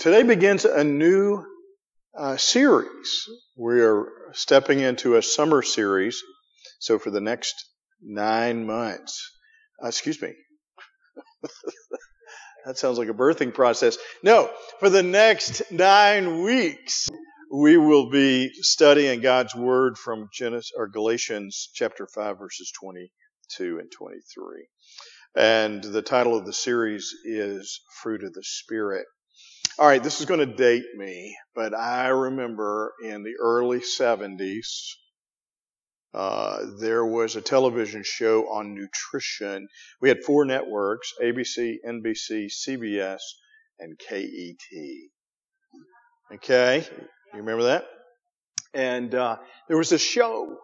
today begins a new uh, series. We are stepping into a summer series. So for the next nine months, uh, excuse me. that sounds like a birthing process. No, for the next nine weeks, we will be studying God's Word from Genesis or Galatians chapter 5 verses 22 and 23. And the title of the series is Fruit of the Spirit. All right, this is going to date me, but I remember in the early 70s, uh, there was a television show on nutrition. We had four networks, ABC, NBC, CBS, and KET. Okay? You remember that? And, uh, there was a show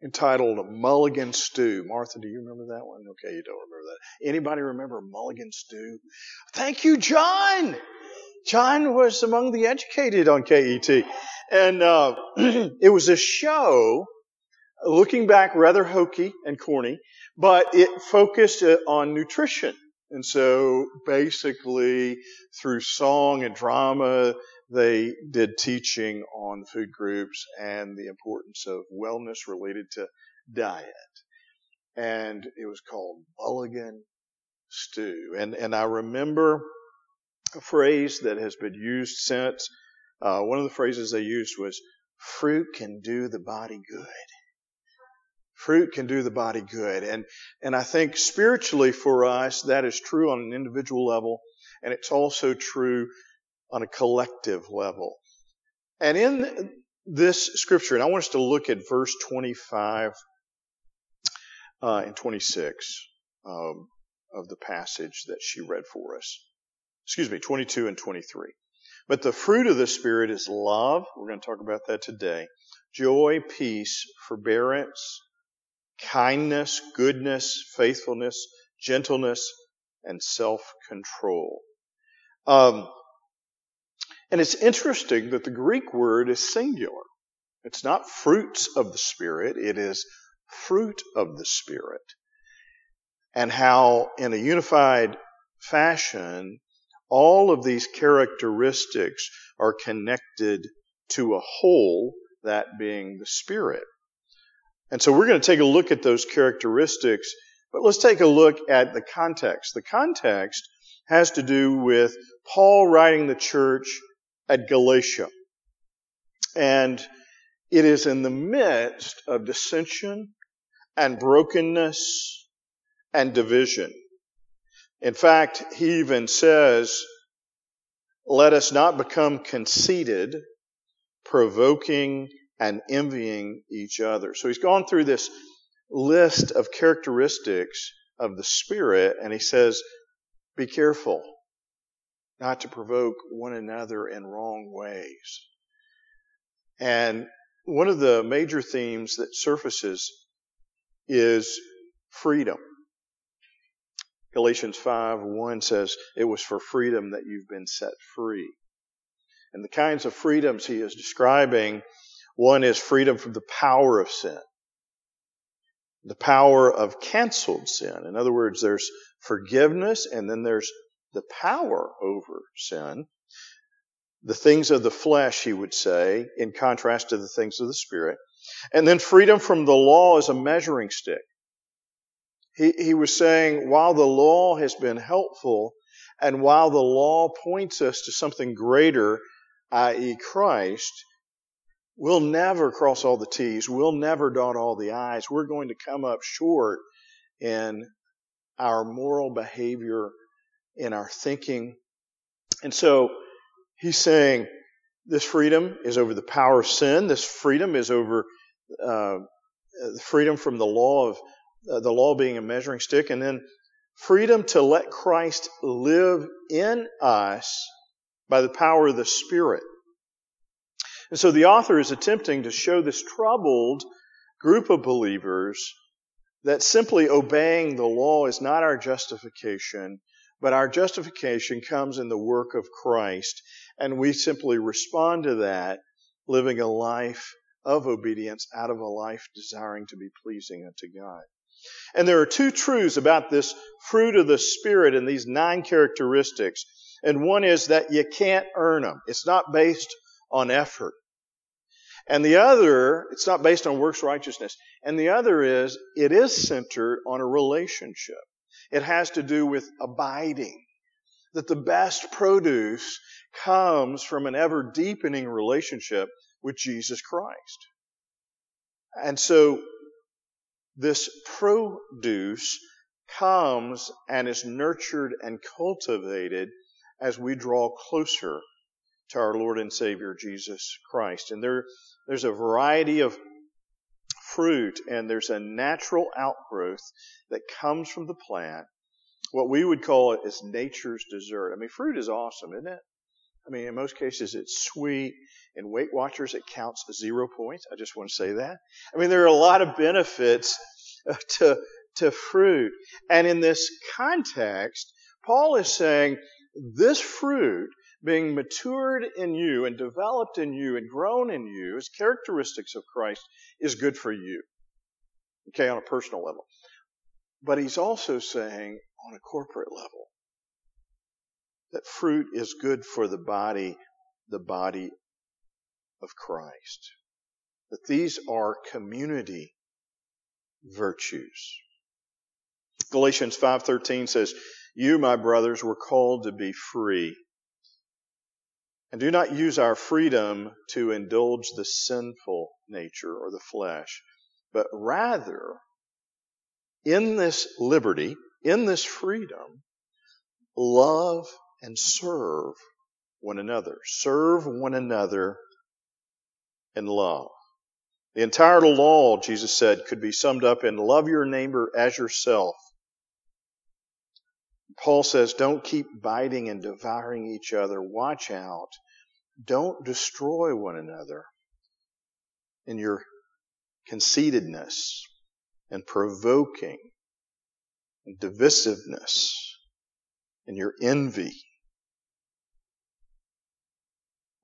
entitled Mulligan Stew. Martha, do you remember that one? Okay, you don't remember that. Anybody remember Mulligan Stew? Thank you, John! John was among the educated on KET. And uh, it was a show, looking back rather hokey and corny, but it focused uh, on nutrition. And so basically, through song and drama, they did teaching on food groups and the importance of wellness related to diet. And it was called Mulligan Stew. And, and I remember phrase that has been used since. Uh, one of the phrases they used was, fruit can do the body good. Fruit can do the body good. And, and I think spiritually for us, that is true on an individual level, and it's also true on a collective level. And in this scripture, and I want us to look at verse 25 uh, and 26 um, of the passage that she read for us. Excuse me, 22 and 23. But the fruit of the Spirit is love. We're going to talk about that today. Joy, peace, forbearance, kindness, goodness, faithfulness, gentleness, and self-control. Um, and it's interesting that the Greek word is singular. It's not fruits of the Spirit, it is fruit of the Spirit. And how in a unified fashion, all of these characteristics are connected to a whole, that being the Spirit. And so we're going to take a look at those characteristics, but let's take a look at the context. The context has to do with Paul writing the church at Galatia. And it is in the midst of dissension and brokenness and division. In fact, he even says, let us not become conceited, provoking and envying each other. So he's gone through this list of characteristics of the Spirit, and he says, be careful not to provoke one another in wrong ways. And one of the major themes that surfaces is freedom. Galatians 5 1 says, It was for freedom that you've been set free. And the kinds of freedoms he is describing, one is freedom from the power of sin, the power of canceled sin. In other words, there's forgiveness and then there's the power over sin. The things of the flesh, he would say, in contrast to the things of the spirit. And then freedom from the law is a measuring stick. He, he was saying, while the law has been helpful, and while the law points us to something greater, i.e. Christ, we'll never cross all the T's. We'll never dot all the I's. We're going to come up short in our moral behavior in our thinking. And so he's saying this freedom is over the power of sin. This freedom is over uh, freedom from the law of uh, the law being a measuring stick, and then freedom to let Christ live in us by the power of the Spirit. And so the author is attempting to show this troubled group of believers that simply obeying the law is not our justification, but our justification comes in the work of Christ, and we simply respond to that, living a life of obedience out of a life desiring to be pleasing unto God. And there are two truths about this fruit of the Spirit and these nine characteristics And one is that you can't earn them. It's not based on effort. And the other, it's not based on works righteousness. And the other is, it is centered on a relationship. It has to do with abiding. That the best produce comes from an ever deepening relationship with Jesus Christ. And so this produce comes and is nurtured and cultivated as we draw closer to our Lord and Savior Jesus Christ. And there, there's a variety of fruit and there's a natural outgrowth that comes from the plant. What we would call it is nature's dessert. I mean, fruit is awesome, isn't it? I mean, in most cases, it's sweet. In Weight Watchers, it counts zero points. I just want to say that. I mean, there are a lot of benefits uh, to, to fruit. And in this context, Paul is saying this fruit being matured in you and developed in you and grown in you as characteristics of Christ is good for you. Okay, on a personal level. But he's also saying on a corporate level that fruit is good for the body, the body of Christ. That these are community virtues. Galatians 5:13 says, "You, my brothers, were called to be free, and do not use our freedom to indulge the sinful nature or the flesh, but rather in this liberty, in this freedom, love and serve one another. Serve one another in love. The entire law, Jesus said, could be summed up in love your neighbor as yourself. Paul says, don't keep biting and devouring each other. Watch out. Don't destroy one another in your conceitedness and provoking and divisiveness and your envy.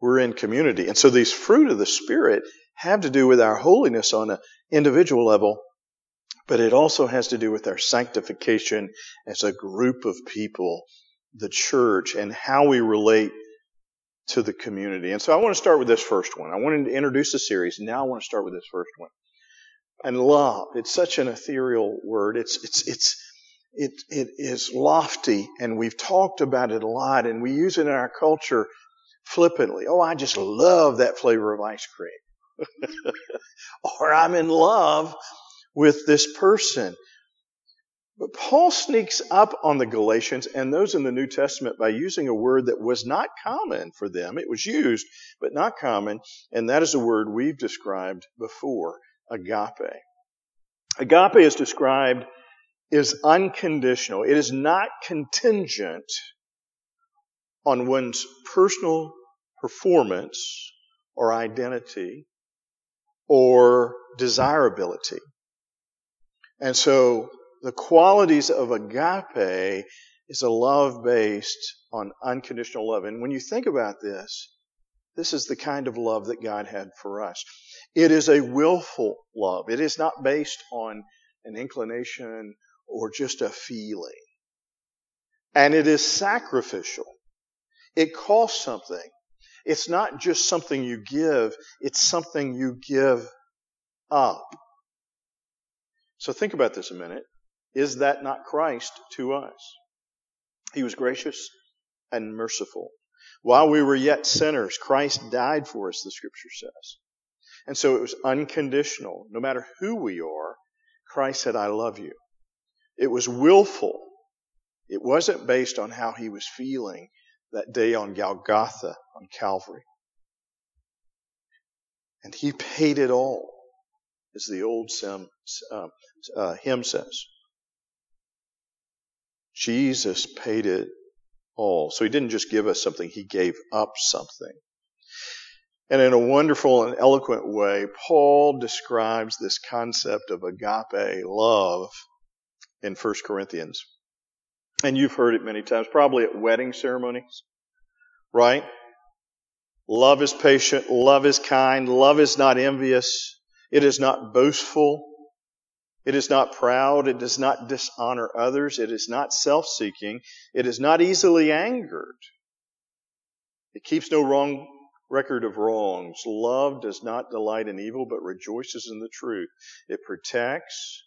We're in community. And so these fruit of the Spirit have to do with our holiness on an individual level, but it also has to do with our sanctification as a group of people, the church, and how we relate to the community. And so I want to start with this first one. I wanted to introduce the series. Now I want to start with this first one. And love, it's such an ethereal word. It's, it's, it's, it, it is lofty and we've talked about it a lot and we use it in our culture flippantly. Oh, I just love that flavor of ice cream. or I'm in love with this person. But Paul sneaks up on the Galatians and those in the New Testament by using a word that was not common for them. It was used, but not common, and that is a word we've described before, agape. Agape is described is unconditional. It is not contingent on one's personal performance or identity or desirability. And so the qualities of agape is a love based on unconditional love. And when you think about this, this is the kind of love that God had for us. It is a willful love. It is not based on an inclination or just a feeling. And it is sacrificial. It costs something. It's not just something you give, it's something you give up. So think about this a minute. Is that not Christ to us? He was gracious and merciful. While we were yet sinners, Christ died for us, the scripture says. And so it was unconditional. No matter who we are, Christ said, I love you. It was willful. It wasn't based on how he was feeling that day on Golgotha on Calvary. And he paid it all, as the old uh, uh, hymn says. Jesus paid it all. So he didn't just give us something, he gave up something. And in a wonderful and eloquent way, Paul describes this concept of agape love in 1 Corinthians. And you've heard it many times, probably at wedding ceremonies, right? Love is patient, love is kind, love is not envious, it is not boastful, it is not proud, it does not dishonor others, it is not self seeking, it is not easily angered, It keeps no wrong record of wrongs. Love does not delight in evil, but rejoices in the truth. It protects,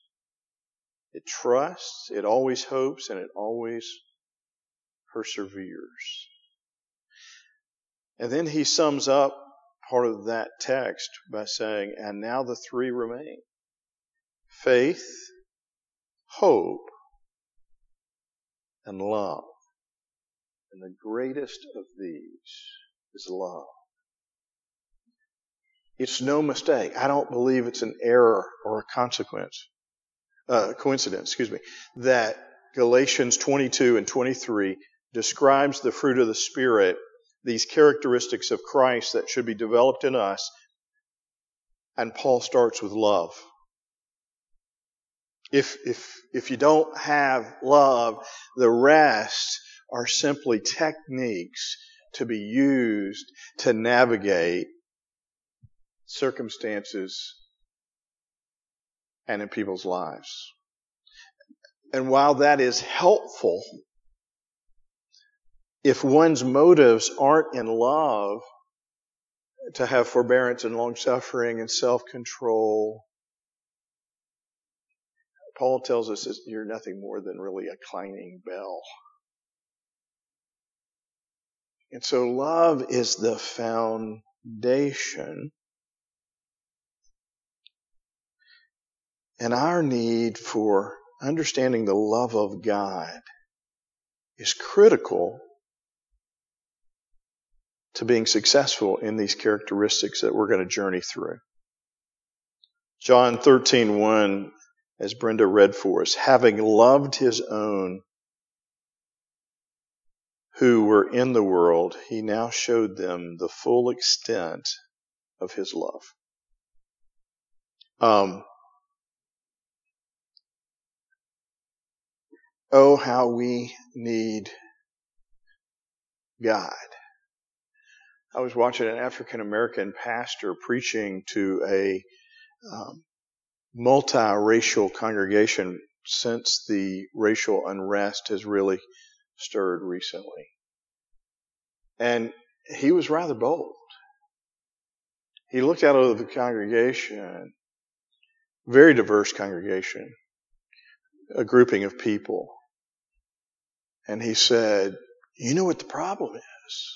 it trusts, it always hopes, and it always perseveres. And then he sums up part of that text by saying, and now the three remain. Faith, hope, and love. And the greatest of these is love. It's no mistake. I don't believe it's an error or a consequence, uh, coincidence, excuse me, that Galatians 22 and 23 describes the fruit of the Spirit, these characteristics of Christ that should be developed in us, and Paul starts with love. If, if, if you don't have love, the rest are simply techniques to be used to navigate circumstances and in people's lives. And while that is helpful, if one's motives aren't in love, to have forbearance and long suffering and self control, Paul tells us that you're nothing more than really a clanging bell. And so love is the foundation. And our need for understanding the love of God is critical to being successful in these characteristics that we're going to journey through. John 13:1 as Brenda read for us, having loved his own who were in the world, he now showed them the full extent of his love. Um, oh, how we need God. I was watching an African American pastor preaching to a um, multiracial congregation since the racial unrest has really stirred recently. And he was rather bold. He looked out over the congregation, very diverse congregation, a grouping of people, and he said, You know what the problem is?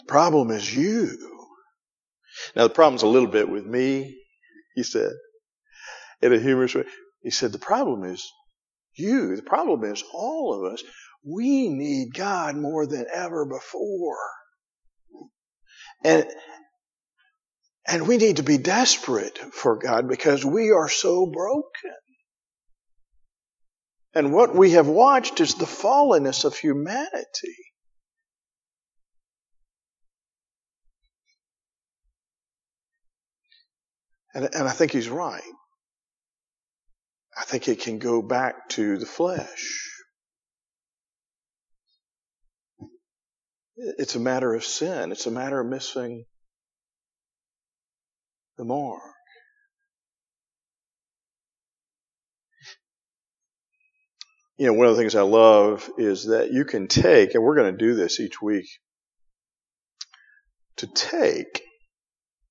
The problem is you. Now the problem's a little bit with me, he said, in a humorous way. He said, the problem is you. The problem is all of us. We need God more than ever before. And, and we need to be desperate for God because we are so broken. And what we have watched is the fallenness of humanity. And, and I think he's right. I think it can go back to the flesh. It's a matter of sin. It's a matter of missing the mark. You know, one of the things I love is that you can take, and we're going to do this each week, to take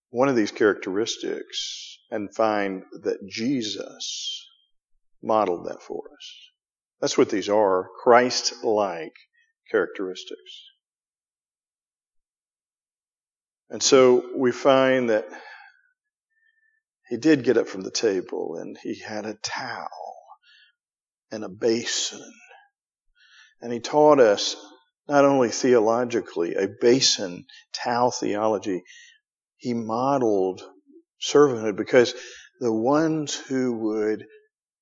one of these characteristics and find that Jesus modeled that for us. That's what these are Christ like characteristics. And so we find that he did get up from the table and he had a towel and a basin. And he taught us not only theologically, a basin towel theology, he modeled servanthood because the ones who would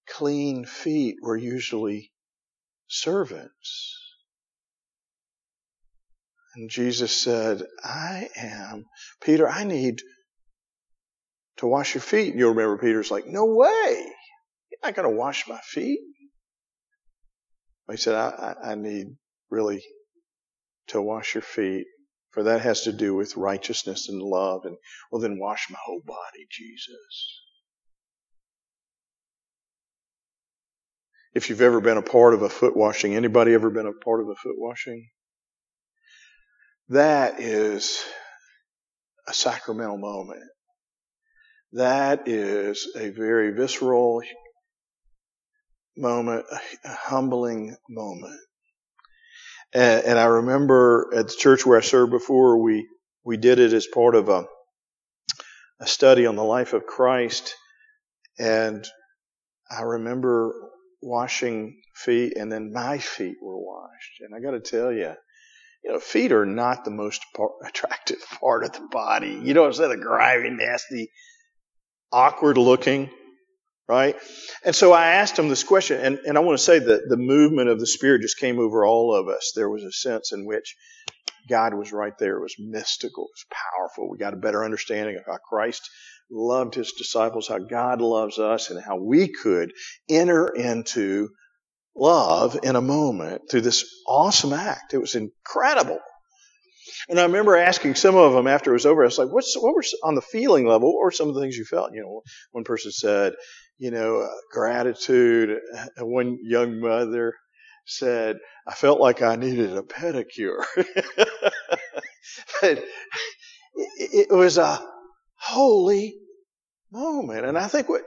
clean feet were usually servants. And Jesus said, I am, Peter, I need to wash your feet. And you'll remember Peter's like, no way. You're not going to wash my feet. He said, I, I need really to wash your feet for that has to do with righteousness and love. And well, then wash my whole body, Jesus. If you've ever been a part of a foot washing, anybody ever been a part of a foot washing? That is a sacramental moment. That is a very visceral moment, a humbling moment. And, and, I remember at the church where I served before, we, we did it as part of a, a study on the life of Christ. And I remember washing feet and then my feet were washed. And I got to tell you, you know, feet are not the most attractive part of the body. You know saying? The grimy, nasty, awkward looking, right? And so I asked him this question, and, and I want to say that the movement of the Spirit just came over all of us. There was a sense in which God was right there. It was mystical. It was powerful. We got a better understanding of how Christ loved his disciples, how God loves us, and how we could enter into love in a moment through this awesome act. It was incredible. And I remember asking some of them after it was over, I was like, what's, what were on the feeling level, were some of the things you felt? You know, one person said, you know, uh, gratitude. One young mother said, I felt like I needed a pedicure. but it was a holy moment. And I think what,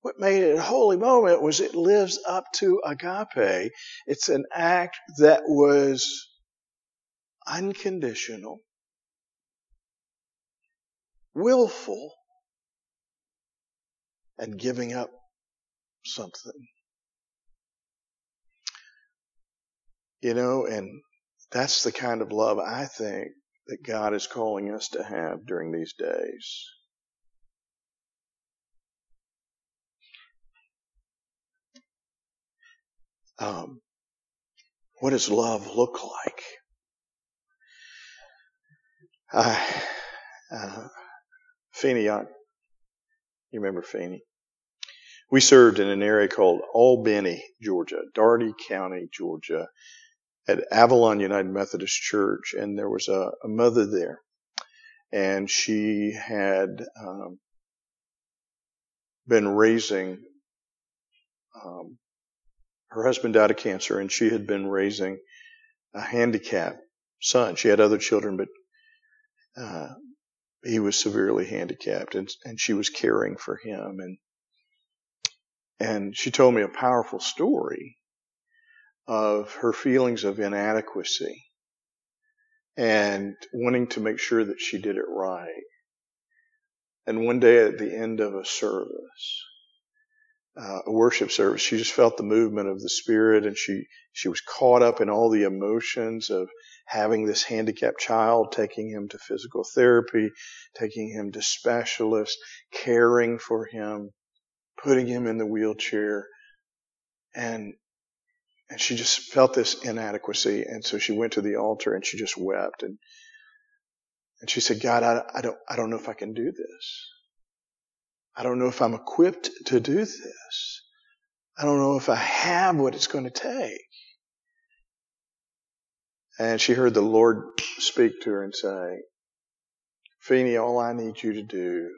what made it a holy moment was it lives up to agape. It's an act that was unconditional, willful, and giving up something. You know, and that's the kind of love I think that God is calling us to have during these days. Um, what does love look like? Uh, uh, Feeney, you remember Feeney? We served in an area called Albany, Georgia, Dougherty County, Georgia, at Avalon United Methodist Church, and there was a, a mother there, and she had um, been raising um, her husband died of cancer and she had been raising a handicapped son. She had other children, but uh, he was severely handicapped and, and she was caring for him. And, and she told me a powerful story of her feelings of inadequacy and wanting to make sure that she did it right. And one day at the end of a service, uh, a worship service. She just felt the movement of the Spirit and she, she was caught up in all the emotions of having this handicapped child, taking him to physical therapy, taking him to specialists, caring for him, putting him in the wheelchair. And, and she just felt this inadequacy. And so she went to the altar and she just wept and, and she said, God, I, I don't, I don't know if I can do this. I don't know if I'm equipped to do this. I don't know if I have what it's going to take. And she heard the Lord speak to her and say, Feeney, all I need you to do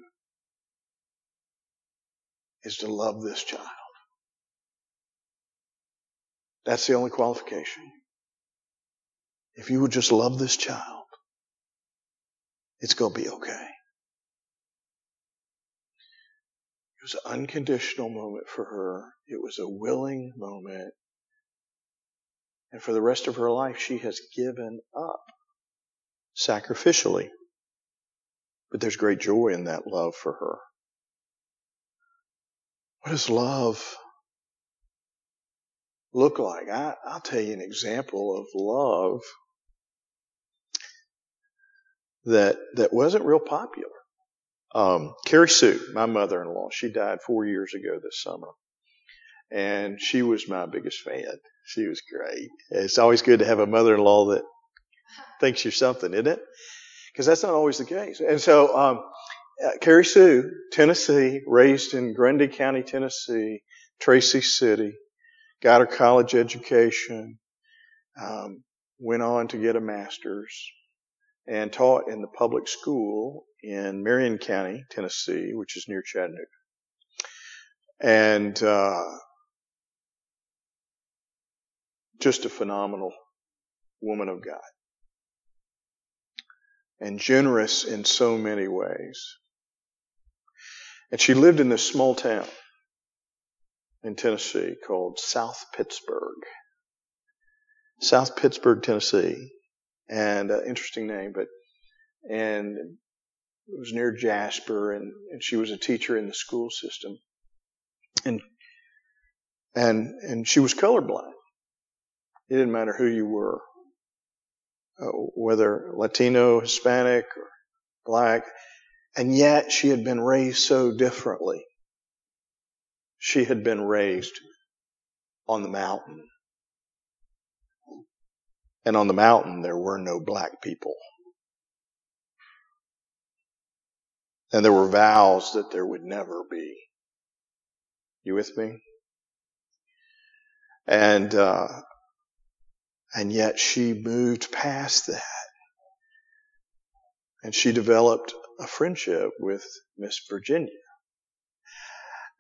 is to love this child. That's the only qualification. If you would just love this child, it's going to be okay. It was an unconditional moment for her. It was a willing moment. And for the rest of her life, she has given up sacrificially. But there's great joy in that love for her. What does love look like? I, will tell you an example of love that, that wasn't real popular. Um, Carrie Sue, my mother-in-law, she died four years ago this summer. And she was my biggest fan. She was great. It's always good to have a mother-in-law that thinks you're something, isn't it? Because that's not always the case. And so, um, Carrie Sue, Tennessee, raised in Grundy County, Tennessee, Tracy City, got her college education, um, went on to get a master's, and taught in the public school in Marion County, Tennessee, which is near Chattanooga. And uh, just a phenomenal woman of God. And generous in so many ways. And she lived in this small town in Tennessee called South Pittsburg. South Pittsburg, Tennessee. And uh, interesting name, but, and it was near Jasper and, and she was a teacher in the school system. And, and, and she was colorblind. It didn't matter who you were, uh, whether Latino, Hispanic, or black. And yet she had been raised so differently. She had been raised on the mountain. And on the mountain there were no black people. And there were vows that there would never be. You with me? And, uh, and yet she moved past that. And she developed a friendship with Miss Virginia.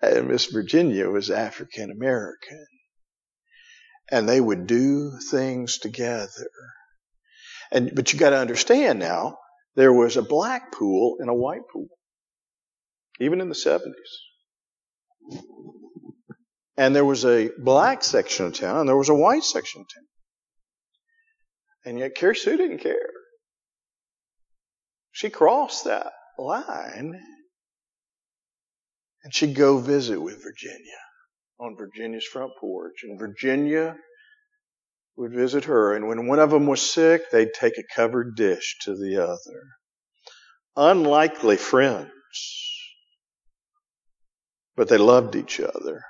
And Miss Virginia was African American. And they would do things together. And, but you gotta understand now, there was a black pool and a white pool. Even in the 70s. And there was a black section of town and there was a white section of town. And yet Carrie Sue didn't care. She crossed that line and she'd go visit with Virginia on Virginia's front porch. And Virginia would visit her. And when one of them was sick, they'd take a covered dish to the other. Unlikely friends. But they loved each other.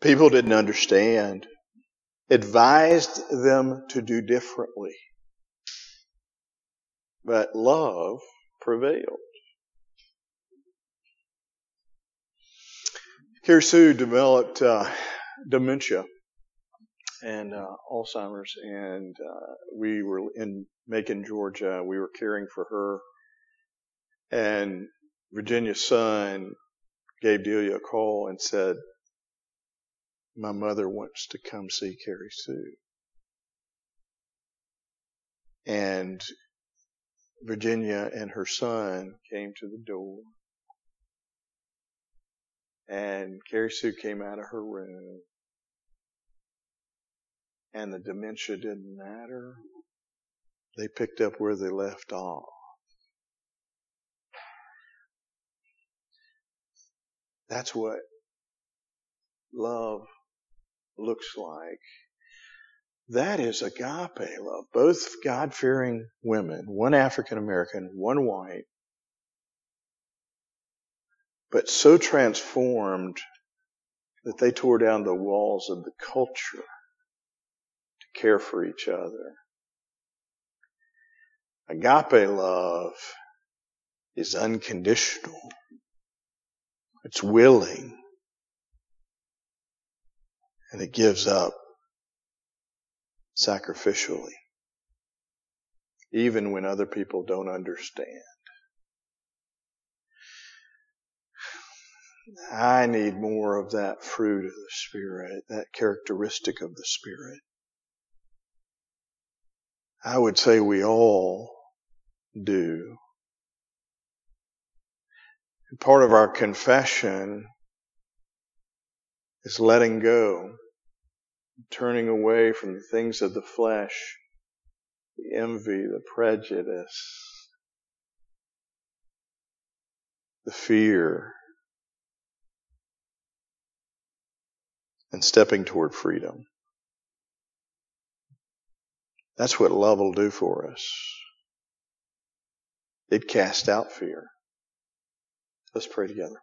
People didn't understand. Advised them to do differently. But love prevailed. Carrie Sue developed uh, dementia and uh, Alzheimer's, and uh, we were in Macon, Georgia. We were caring for her, and Virginia's son gave Delia a call and said, "My mother wants to come see Carrie Sue." And Virginia and her son came to the door. And Carrie Sue came out of her room. And the dementia didn't matter. They picked up where they left off. That's what love looks like that is agape love. Both God fearing women, one African American, one white, but so transformed that they tore down the walls of the culture to care for each other. Agape love is unconditional. It's willing. And it gives up sacrificially, even when other people don't understand. I need more of that fruit of the Spirit, that characteristic of the Spirit. I would say we all do. Part of our confession is letting go turning away from the things of the flesh, the envy, the prejudice, the fear, and stepping toward freedom. That's what love will do for us. It casts out fear. Let's pray together.